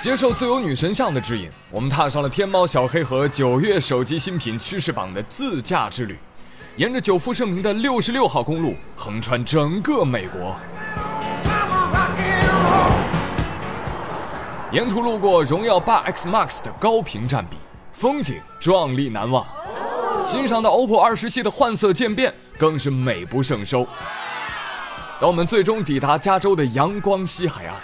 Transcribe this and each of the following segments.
接受自由女神像的指引，我们踏上了天猫小黑盒九月手机新品趋势榜的自驾之旅，沿着久负盛名的六十六号公路，横穿整个美国。沿途路过荣耀八 X Max 的高屏占比，风景壮丽难忘。欣赏到 OPPO 二十七的换色渐变，更是美不胜收。当我们最终抵达加州的阳光西海岸。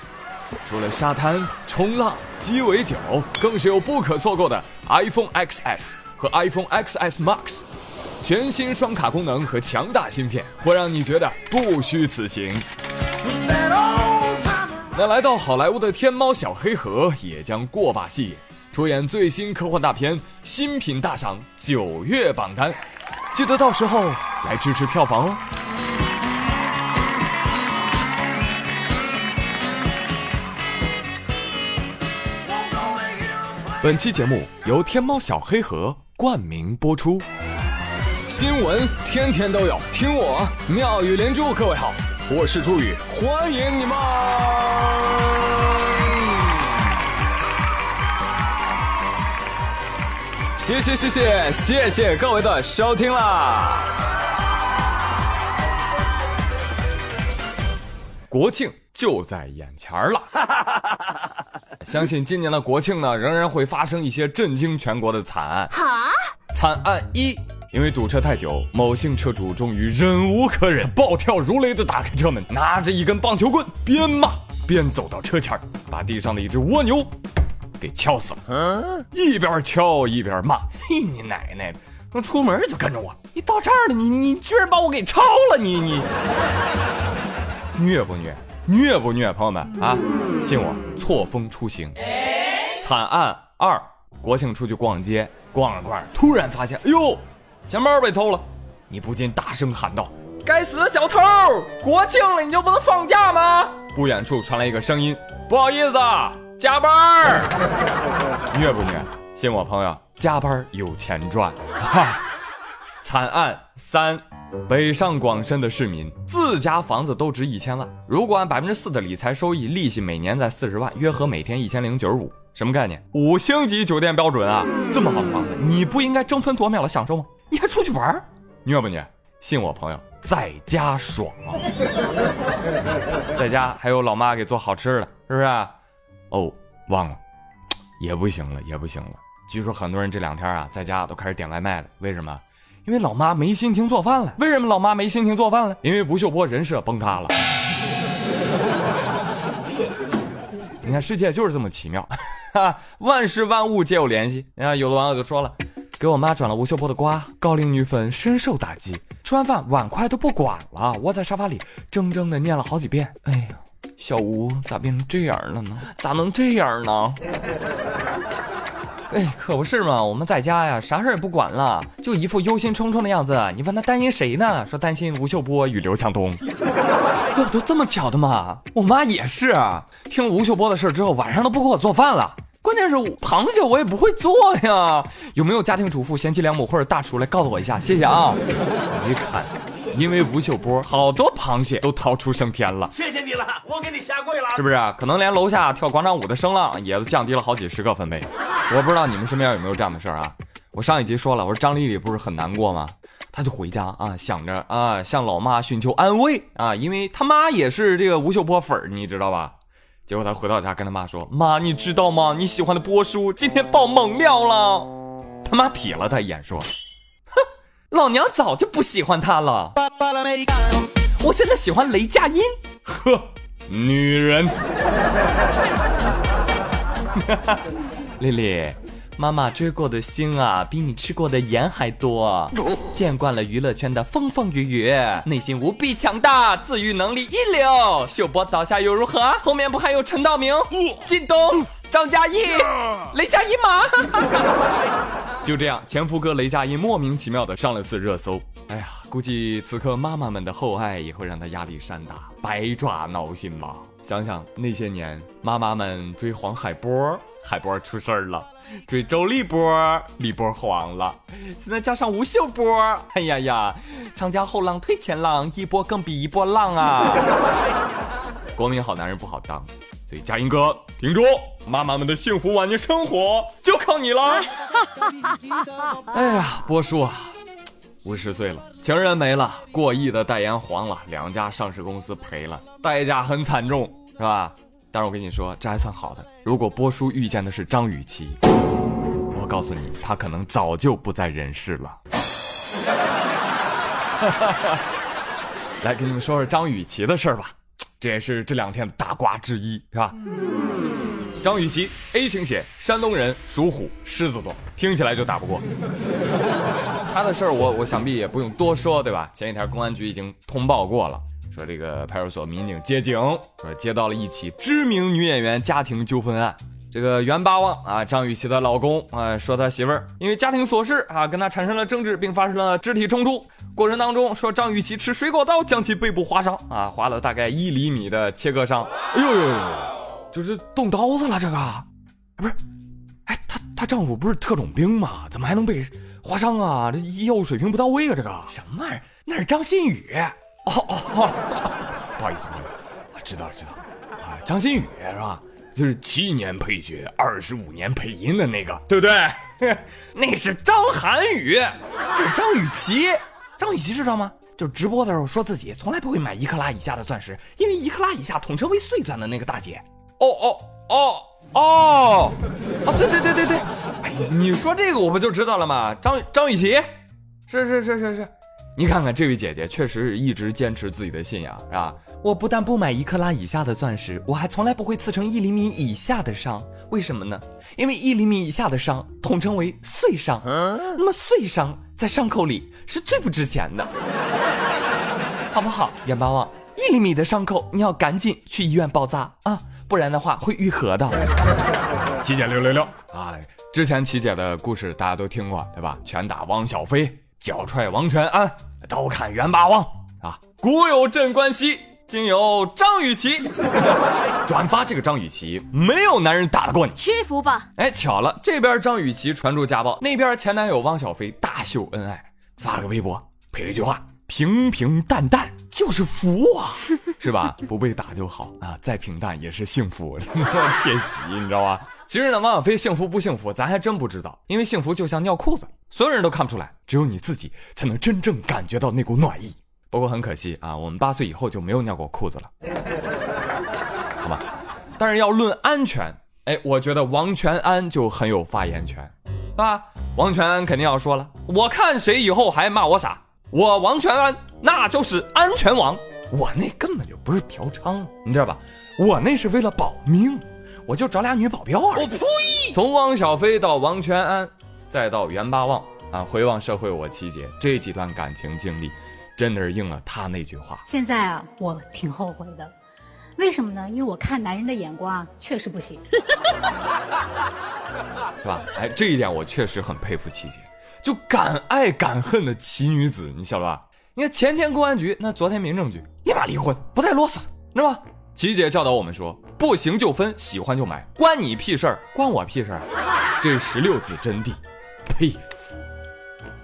除了沙滩、冲浪、鸡尾酒，更是有不可错过的 iPhone XS 和 iPhone XS Max，全新双卡功能和强大芯片，会让你觉得不虚此行。那来到好莱坞的天猫小黑盒也将过把戏，出演最新科幻大片，新品大赏九月榜单，记得到时候来支持票房哦。本期节目由天猫小黑盒冠名播出。新闻天天都有，听我妙语连珠。各位好，我是朱宇，欢迎你们！谢谢谢谢谢谢各位的收听啦！国庆就在眼前了。相信今年的国庆呢，仍然会发生一些震惊全国的惨案。哈，惨案一，因为堵车太久，某姓车主终于忍无可忍，暴跳如雷的打开车门，拿着一根棒球棍，边骂边走到车前，把地上的一只蜗牛给敲死了。嗯一边敲一边骂：“嘿，你奶奶的！刚出门就跟着我，你到这儿了，你你居然把我给超了，你你虐不虐？”虐不虐，朋友们啊，信我，错峰出行。惨案二，国庆出去逛街，逛着逛，突然发现，哎呦，钱包被偷了，你不禁大声喊道：“该死的小偷！国庆了，你就不能放假吗？”不远处传来一个声音：“不好意思，啊加班。” 虐不虐？信我，朋友，加班有钱赚。哈哈，惨案三。北上广深的市民自家房子都值一千万，如果按百分之四的理财收益，利息每年在四十万，约合每天一千零九十五，什么概念？五星级酒店标准啊！这么好的房子，你不应该争分夺秒的享受吗？你还出去玩？虐不虐？信我，朋友，在家爽，在家还有老妈给做好吃的，是不是？哦，忘了，也不行了，也不行了。据说很多人这两天啊，在家都开始点外卖了，为什么？因为老妈没心情做饭了。为什么老妈没心情做饭了？因为吴秀波人设崩塌了。你看，世界就是这么奇妙，万事万物皆有联系。你看，有的网友就说了，给我妈转了吴秀波的瓜，高龄女粉深受打击，吃完饭碗筷都不管了，窝在沙发里怔怔的念了好几遍。哎呀，小吴咋变成这样了呢？咋能这样呢？哎，可不是嘛！我们在家呀，啥事也不管了，就一副忧心忡忡的样子。你问他担心谁呢？说担心吴秀波与刘强东。哟，都这么巧的吗？我妈也是，听了吴秀波的事之后，晚上都不给我做饭了。关键是螃蟹我也不会做呀。有没有家庭主妇、贤妻良母或者大厨来告诉我一下？谢谢啊！你看。因为吴秀波，好多螃蟹都逃出升天了。谢谢你了，我给你下跪了。是不是？可能连楼下跳广场舞的声浪也都降低了好几十个分贝。我不知道你们身边有没有这样的事儿啊？我上一集说了，我说张丽丽不是很难过吗？她就回家啊，想着啊，向老妈寻求安慰啊，因为他妈也是这个吴秀波粉儿，你知道吧？结果她回到家跟她妈说：“妈，你知道吗？你喜欢的波叔今天爆猛料了。”他妈瞥了她一眼说。哼老娘早就不喜欢他了，我现在喜欢雷佳音。呵，女人。丽丽，妈妈追过的星啊，比你吃过的盐还多。见惯了娱乐圈的风风雨雨，内心无比强大，自愈能力一流。秀波倒下又如何？后面不还有陈道明、靳东、张嘉译、雷佳音吗？就这样，前夫哥雷佳音莫名其妙的上了次热搜。哎呀，估计此刻妈妈们的厚爱也会让他压力山大，百爪挠心吧。想想那些年，妈妈们追黄海波，海波出事儿了；追周立波，立波黄了。现在加上吴秀波，哎呀呀，长江后浪推前浪，一波更比一波浪啊！国民好男人不好当，所以佳音哥，停住，妈妈们的幸福晚年生活就靠你了。哎呀，波叔啊，五十岁了，情人没了，过亿的代言黄了，两家上市公司赔了，代价很惨重，是吧？但是我跟你说，这还算好的。如果波叔遇见的是张雨绮，我告诉你，他可能早就不在人世了。来，给你们说说张雨绮的事儿吧，这也是这两天的大瓜之一，是吧？张雨绮，A 型血，山东人，属虎，狮子座，听起来就打不过。他的事儿，我我想必也不用多说，对吧？前几天公安局已经通报过了。说这个派出所民警接警，说接到了一起知名女演员家庭纠纷案。这个袁八旺啊，张雨绮的老公啊，说他媳妇儿因为家庭琐事啊，跟他产生了争执，并发生了肢体冲突。过程当中，说张雨绮持水果刀将其背部划伤啊，划了大概一厘米的切割伤。哎呦呦呦，就是动刀子了这个，不是？哎，她她丈夫不是特种兵吗？怎么还能被划伤啊？这医药水平不到位啊！这个什么玩意儿？那是张馨予。哦哦，不好意思，不好意思，我知道了，知道了，啊，张馨予是吧？就是七年配角，二十五年配音的那个，对不对？那是张涵予，就是张雨绮。张雨绮知道吗？就是直播的时候说自己从来不会买一克拉以下的钻石，因为一克拉以下统称为碎钻的那个大姐。哦哦哦哦，哦，对对对对对，哎，你说这个我不就知道了吗？张张雨绮，是是是是是。你看看这位姐姐，确实是一直坚持自己的信仰，是吧？我不但不买一克拉以下的钻石，我还从来不会刺成一厘米以下的伤。为什么呢？因为一厘米以下的伤统称为碎伤，那么碎伤在伤口里是最不值钱的，好不好？袁八旺，一厘米的伤口你要赶紧去医院包扎啊，不然的话会愈合的。琪姐六六六啊！之前琪姐的故事大家都听过，对吧？拳打汪小菲。脚踹王全安，刀砍袁八王啊！古有镇关西，今有张雨绮。转发这个张雨绮，没有男人打得过你，屈服吧！哎，巧了，这边张雨绮传出家暴，那边前男友汪小菲大秀恩爱，发了个微博，配了一句话：平平淡淡就是福啊，是吧？不被打就好啊，再平淡也是幸福，窃喜，你知道吧？其实呢，王小飞幸福不幸福，咱还真不知道，因为幸福就像尿裤子。所有人都看不出来，只有你自己才能真正感觉到那股暖意。不过很可惜啊，我们八岁以后就没有尿过裤子了，好吧？但是要论安全，哎，我觉得王全安就很有发言权，是吧？王全安肯定要说了，我看谁以后还骂我傻，我王全安那就是安全王，我那根本就不是嫖娼，你知道吧？我那是为了保命，我就找俩女保镖而已。我呸！从汪小菲到王全安。再到袁八旺啊，回望社会我七姐这几段感情经历，真的是应了他那句话。现在啊，我挺后悔的，为什么呢？因为我看男人的眼光啊确实不行，是吧？哎，这一点我确实很佩服七姐，就敢爱敢恨的奇女子，你晓得吧？你看前天公安局，那昨天民政局，立马离婚，不带啰嗦的，知道吧？琪姐教导我们说，不行就分，喜欢就买，关你屁事儿，关我屁事儿，这十六字真谛。佩服，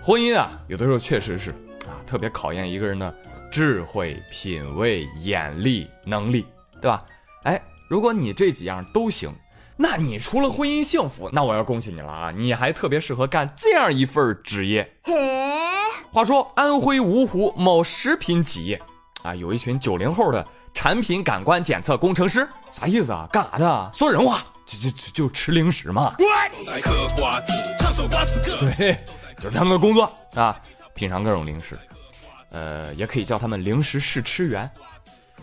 婚姻啊，有的时候确实是啊，特别考验一个人的智慧、品味、眼力、能力，对吧？哎，如果你这几样都行，那你除了婚姻幸福，那我要恭喜你了啊！你还特别适合干这样一份职业。嘿话说，安徽芜湖某食品企业啊，有一群九零后的产品感官检测工程师，啥意思啊？干啥的？说人话。就就就吃零食嘛，对，就是他们的工作啊，品尝各种零食，呃，也可以叫他们零食试吃员。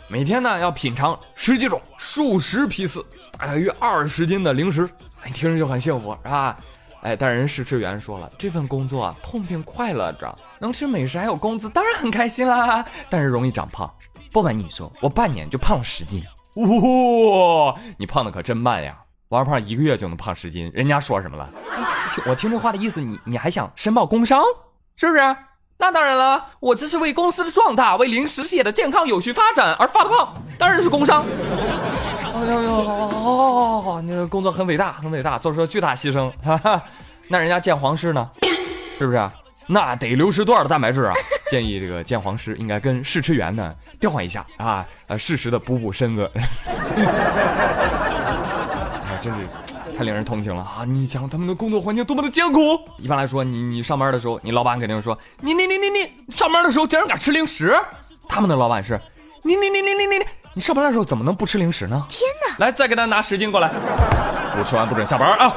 每天呢要品尝十几种、数十批次，大概约二十斤的零食，你听着就很幸福，是吧？哎，但人试吃员说了，这份工作啊，痛并快乐着，能吃美食还有工资，当然很开心啦。但是容易长胖，不瞒你说，我半年就胖了十斤。哇，你胖的可真慢呀！王二胖一个月就能胖十斤，人家说什么了？听我听这话的意思，你你还想申报工伤，是不是？那当然了，我这是为公司的壮大，为零食业的健康有序发展而发的胖，当然是工伤。哎呦呦，哦，你的工作很伟大，很伟大，做出了巨大牺牲。哈哈，那人家见黄师呢，是不是？那得流失多少的蛋白质啊？建议这个见黄师应该跟试吃员呢调换一下啊，呃，适时的补补身子。哎，真是太令人同情了啊！你想他们的工作环境多么的艰苦？一般来说，你你上班的时候，你老板肯定说你你你你你上班的时候竟然敢吃零食？他们的老板是你你你你你你你上班的时候怎么能不吃零食呢？天哪！来，再给他拿十斤过来，不吃完不准下班啊！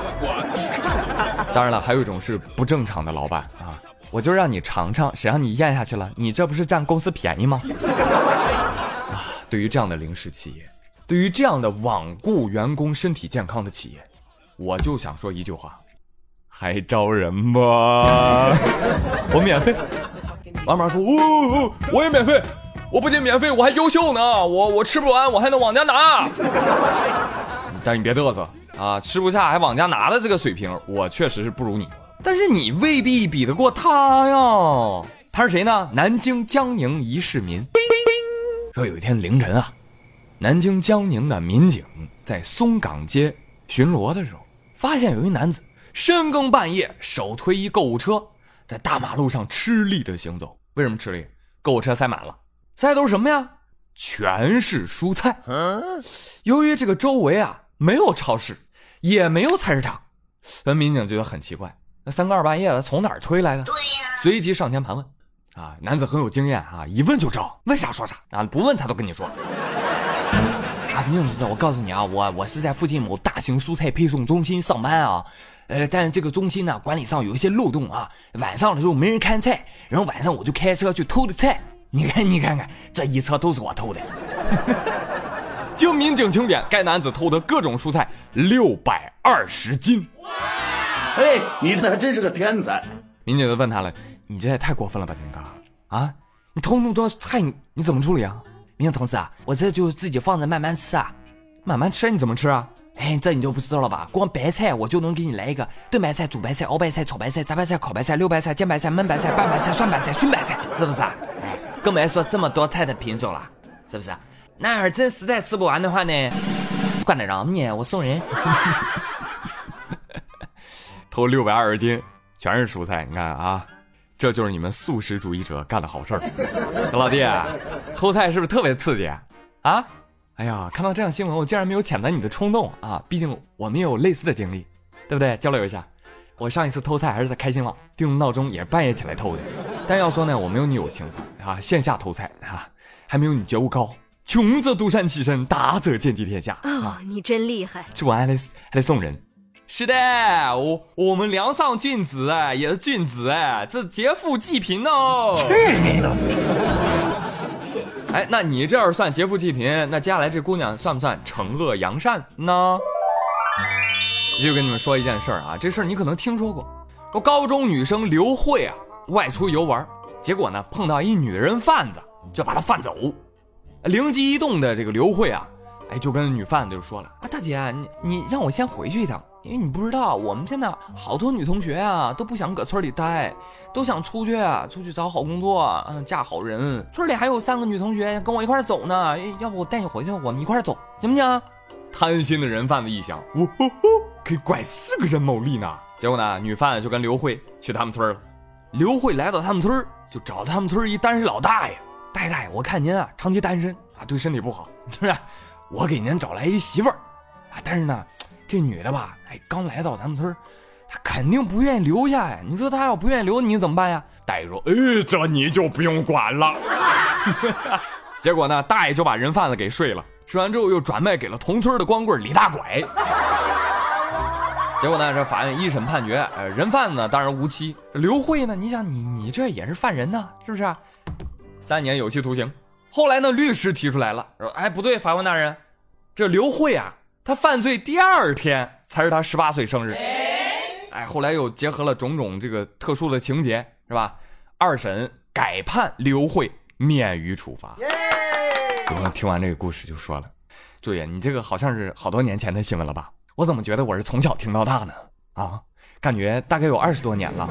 当然了，还有一种是不正常的老板啊，我就让你尝尝，谁让你咽下去了？你这不是占公司便宜吗？啊，对于这样的零食企业，对于这样的罔顾员工身体健康的企业，我就想说一句话：还招人吗？我免费。老板说：哦，我也免费。我不仅免费，我还优秀呢。我我吃不完，我还能往家拿。但你别嘚瑟。啊，吃不下还往家拿的这个水平，我确实是不如你，但是你未必比得过他呀。他是谁呢？南京江宁一市民。说有一天凌晨啊，南京江宁的民警在松岗街巡逻的时候，发现有一男子深更半夜手推一购物车，在大马路上吃力的行走。为什么吃力？购物车塞满了，塞的都是什么呀？全是蔬菜。由于这个周围啊没有超市。也没有菜市场，那民警觉得很奇怪，那三更二半夜的从哪儿推来的？对呀，随即上前盘问。啊，男子很有经验啊，一问就着，问啥说啥啊，不问他都跟你说。啊，民警同志，我告诉你啊，我我是在附近某大型蔬菜配送中心上班啊，呃，但是这个中心呢管理上有一些漏洞啊，晚上的时候没人看菜，然后晚上我就开车去偷的菜，你看你看看，这一车都是我偷的。经民警清点，该男子偷的各种蔬菜六百二十斤。哎，你这还真是个天才！民警就问他了：“你这也太过分了吧，金哥啊！你偷那么多菜，你你怎么处理啊？”民警同志啊，我这就自己放着慢慢吃啊，慢慢吃你怎么吃啊？哎，这你就不知道了吧？光白菜我就能给你来一个炖白菜、煮白菜、熬白菜、炒白菜、炸白菜、烤白菜、溜白菜、煎白菜、焖白菜、拌白菜、涮白菜、熏白菜，是不是啊？哎，更别说这么多菜的品种了，是不是？那要是真实在吃不完的话呢？管得着你？我送人。偷六百二十斤，全是蔬菜。你看啊，这就是你们素食主义者干的好事儿。老弟，偷菜是不是特别刺激啊？哎呀，看到这样新闻，我竟然没有谴责你的冲动啊！毕竟我们也有类似的经历，对不对？交流一下。我上一次偷菜还是在开心网，定闹钟也是半夜起来偷的。但要说呢，我没有你有情怀啊，线下投菜啊，还没有你觉悟高。穷则独善其身，达则兼济天下。哦，你真厉害！吃完还得还得送人。是的，我我们梁上君子哎，也是君子哎，这劫富济贫哦。去你的！哎，那你这要算劫富济贫，那接下来这姑娘算不算惩恶扬善呢？就跟你们说一件事儿啊，这事儿你可能听说过。说高中女生刘慧啊，外出游玩，结果呢碰到一女人贩子，就把她贩走。灵机一动的这个刘慧啊，哎，就跟女贩子就说了啊，大姐，你你让我先回去一趟，因为你不知道，我们现在好多女同学啊都不想搁村里待，都想出去啊，出去找好工作，嗯，嫁好人。村里还有三个女同学跟我一块走呢，要不我带你回去，我们一块走，行不行？贪心的人贩子一想，呜呼呼，可以拐四个人牟利呢。结果呢，女贩子就跟刘慧去他们村了。刘慧来到他们村，就找他们村一单身老大爷。大爷大爷，我看您啊长期单身啊，对身体不好，是不是？我给您找来一媳妇儿啊，但是呢，这女的吧，哎，刚来到咱们村她肯定不愿意留下呀。你说她要不愿意留，你怎么办呀？大爷说，哎，这你就不用管了。结果呢，大爷就把人贩子给睡了，睡完之后又转卖给了同村的光棍李大拐。结果呢，这法院一审判决，呃，人贩子当然无期，刘慧呢，你想你你这也是犯人呢，是不是？三年有期徒刑。后来呢，律师提出来了，说：“哎，不对，法官大人，这刘慧啊，她犯罪第二天才是她十八岁生日。哎，后来又结合了种种这个特殊的情节，是吧？二审改判刘慧免于处罚。”有朋友听完这个故事就说了：“注意，你这个好像是好多年前的新闻了吧？我怎么觉得我是从小听到大呢？啊，感觉大概有二十多年了。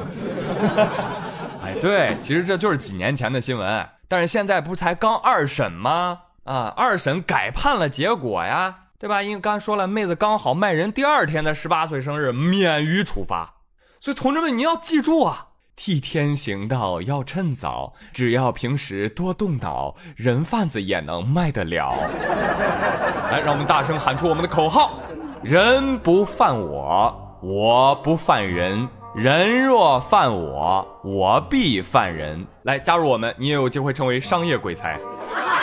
哎，对，其实这就是几年前的新闻。”但是现在不才刚二审吗？啊，二审改判了结果呀，对吧？因为刚才说了，妹子刚好卖人第二天的十八岁生日，免于处罚。所以同志们，你要记住啊，替天行道要趁早，只要平时多动脑，人贩子也能卖得了。来，让我们大声喊出我们的口号：人不犯我，我不犯人；人若犯我，我必犯人。来，加入我们，你也有机会成为商业鬼才。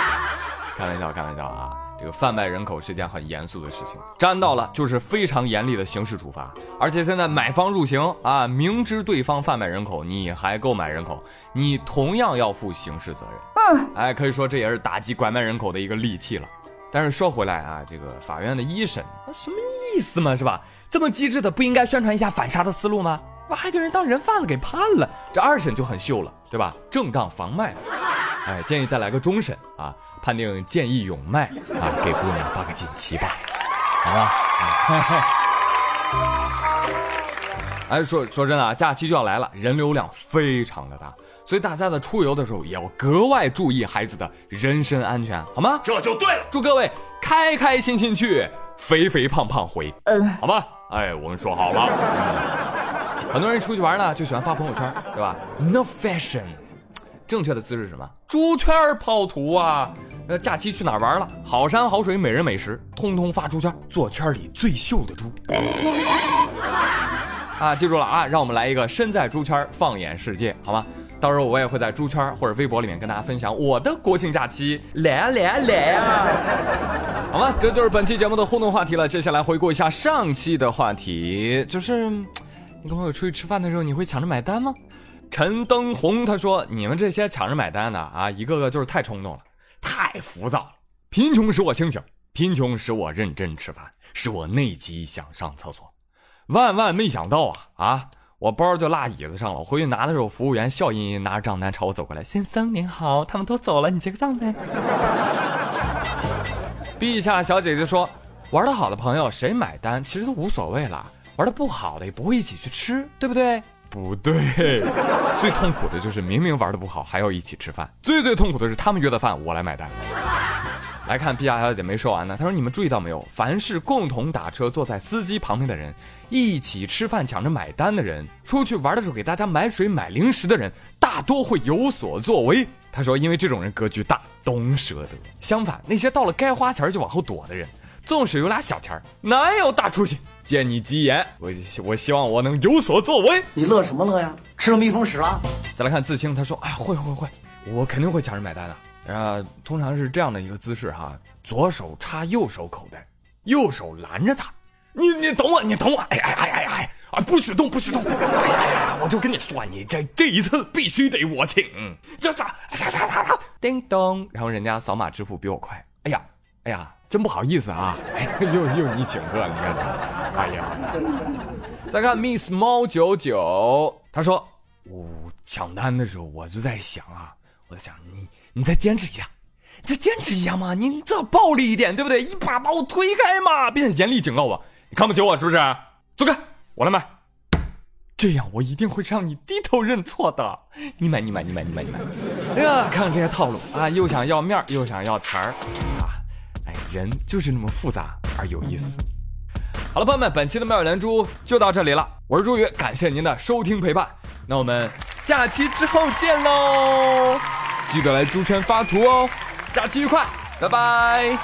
开玩笑，开玩笑啊！这个贩卖人口是件很严肃的事情，沾到了就是非常严厉的刑事处罚。而且现在买方入刑啊，明知对方贩卖人口，你还购买人口，你同样要负刑事责任。嗯，哎，可以说这也是打击拐卖人口的一个利器了。但是说回来啊，这个法院的一审什么意思嘛，是吧？这么机智的不应该宣传一下反杀的思路吗？我还给人当人贩子给判了，这二审就很秀了，对吧？正当防卖。哎，建议再来个终审啊，判定见义勇卖啊，给姑娘发个锦旗吧，好吧？哎，说说真的啊，假期就要来了，人流量非常的大，所以大家在出游的时候也要格外注意孩子的人身安全，好吗？这就对了。祝各位开开心心去，肥肥胖胖回，嗯，好吧？哎，我们说好了。很多人出去玩呢，就喜欢发朋友圈，对吧？No fashion。正确的姿势是什么？猪圈抛图啊！那假期去哪儿玩了？好山好水，美人美食，通通发猪圈，做圈里最秀的猪。啊，记住了啊！让我们来一个身在猪圈放眼世界，好吗？到时候我也会在猪圈或者微博里面跟大家分享我的国庆假期，来啊来啊来啊！好吗？这就是本期节目的互动话题了。接下来回顾一下上期的话题，就是你跟朋友出去吃饭的时候，你会抢着买单吗？陈登红他说：“你们这些抢着买单的啊，一个个就是太冲动了，太浮躁了。贫穷使我清醒，贫穷使我认真吃饭，使我内急想上厕所。万万没想到啊啊！我包就落椅子上了，我回去拿的时候，服务员笑吟吟拿着账单朝我走过来：‘先生您好，他们都走了，你结个账呗。’陛下小姐姐说：‘玩的好的朋友谁买单其实都无所谓了，玩的不好的也不会一起去吃，对不对？’”不对，最痛苦的就是明明玩的不好，还要一起吃饭。最最痛苦的是他们约的饭我来买单。来看 B R 小姐没说完呢，她说：“你们注意到没有？凡是共同打车坐在司机旁边的人，一起吃饭抢着买单的人，出去玩的时候给大家买水买零食的人，大多会有所作为。”她说：“因为这种人格局大，懂舍得。相反，那些到了该花钱就往后躲的人。”纵使有俩小钱儿，哪有大出息？借你吉言，我我希望我能有所作为。你乐什么乐呀？吃了蜜蜂屎了？再来看自清，他说：“哎，会会会，我肯定会抢着买单的。呃，通常是这样的一个姿势哈，左手插右手口袋，右手拦着他。你你等我，你等我。哎哎哎哎哎，啊，不许动，不许动。哎呀，我就跟你说，你这这一次必须得我请。这这，叮咚，然后人家扫码支付比我快。哎呀，哎呀。”真不好意思啊，又又你请客，你看，哎呀，再看 Miss 猫九九，他说我抢单的时候我就在想啊，我在想你你再坚持一下，你再坚持一下嘛，你最好暴力一点，对不对？一把把我推开嘛，并且严厉警告我，你看不起我是不是？走开，我来买，这样我一定会让你低头认错的。你买你买你买你买你买，哎呀，看看这些套路啊，又想要面儿又想要钱儿啊。哎人就是那么复杂而有意思。好了，朋友们，本期的妙语连珠就到这里了。我是朱宇，感谢您的收听陪伴。那我们假期之后见喽！记得来猪圈发图哦。假期愉快，拜拜。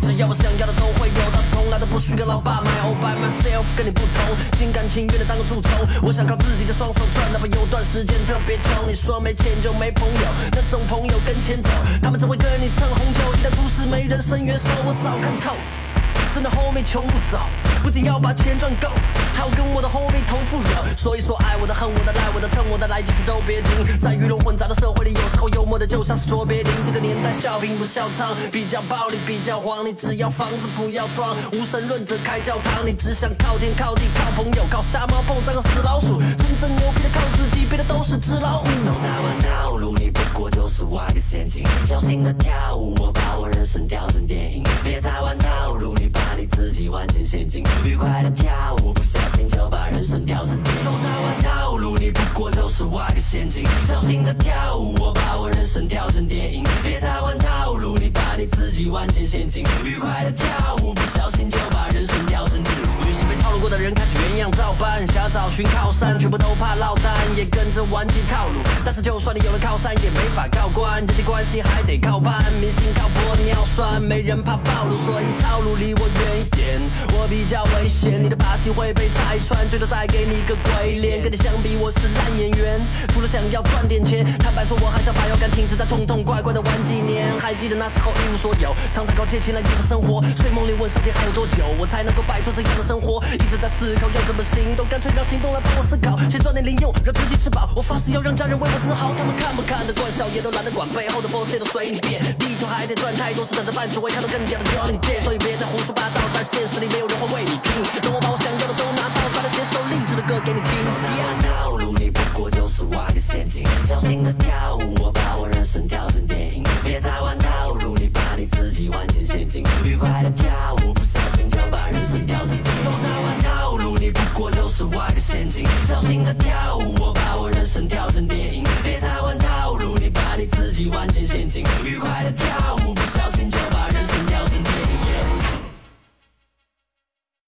只要我想要的都会有，但是从来都不需要老爸买。All by myself，跟你不同，心甘情愿的当个蛀虫。我想靠自己的双手赚，哪怕有段时间特别穷。你说没钱就没朋友，那种朋友跟钱走，他们只会跟你蹭红酒。一旦出事没人伸援手，我早看透。真的 homie 穷不走，不仅要把钱赚够，还跟我的 homie 同富有。所以说爱我的、恨我的、赖我的、蹭我的，来几句都别停。在鱼龙混杂的社会里，有时候幽默的就像是卓别林。这个年代笑贫不笑娼，比较暴力比较黄。你只要房子不要窗，无神论者开教堂。你只想靠天靠地靠朋友，靠瞎猫碰上个死老鼠。真正牛逼的靠自己，别的都是纸老虎。都在玩套路，不过就是挖个陷阱。小心的跳舞，我把我人生调成电影。别再玩套路，你。把你自己玩进陷阱，愉快的跳舞，不小心就把人生跳成电影。都在玩套路，你不过就是挖个陷阱。小心的跳舞，我把我人生跳成电影。别再玩套路，你把你自己玩进陷阱，愉快的跳舞，不小心就把人生跳成电影。套路过的人开始原。样照搬，想要找寻靠山，全部都怕落单，也跟着玩起套路。但是就算你有了靠山，也没法靠关，人际关系还得靠班，明星靠玻尿酸，没人怕暴露，所以套路离我远一点，我比较危险，你的把戏会被拆穿，最多再给你个鬼脸。跟你相比，我是烂演员，除了想要赚点钱，坦白说我还想把腰杆挺直，再痛痛快快的玩几年。还记得那时候一无所有，常常靠借钱来应付生活，睡梦里问上天还有多久，我才能够摆脱这样的生活，一直在思考要怎么行动，干脆让行动来帮我思考，先赚点零用，让自己吃饱。我发誓要让家人为我自豪，他们看不看得惯，笑也都懒得管，背后的 boss 都随你便。地球还得转太多，是等着办，只会看到更屌的要你借，所以别再胡说八道，在现实里没有人会为你拼。等我把我想要的都拿到，再来写首励志的歌给你听。套路你不过就是挖个陷阱，小心的跳舞，我把我人生调成电影。别再玩套路，你把你自己玩进陷阱。愉快的跳舞，不小心就把人生调成电影。都在玩套路，你不过就是挖个陷阱，小心的跳舞，我把我人生调成电影。别再玩套路，你把你自己玩进陷阱。愉快的跳舞。不小心就把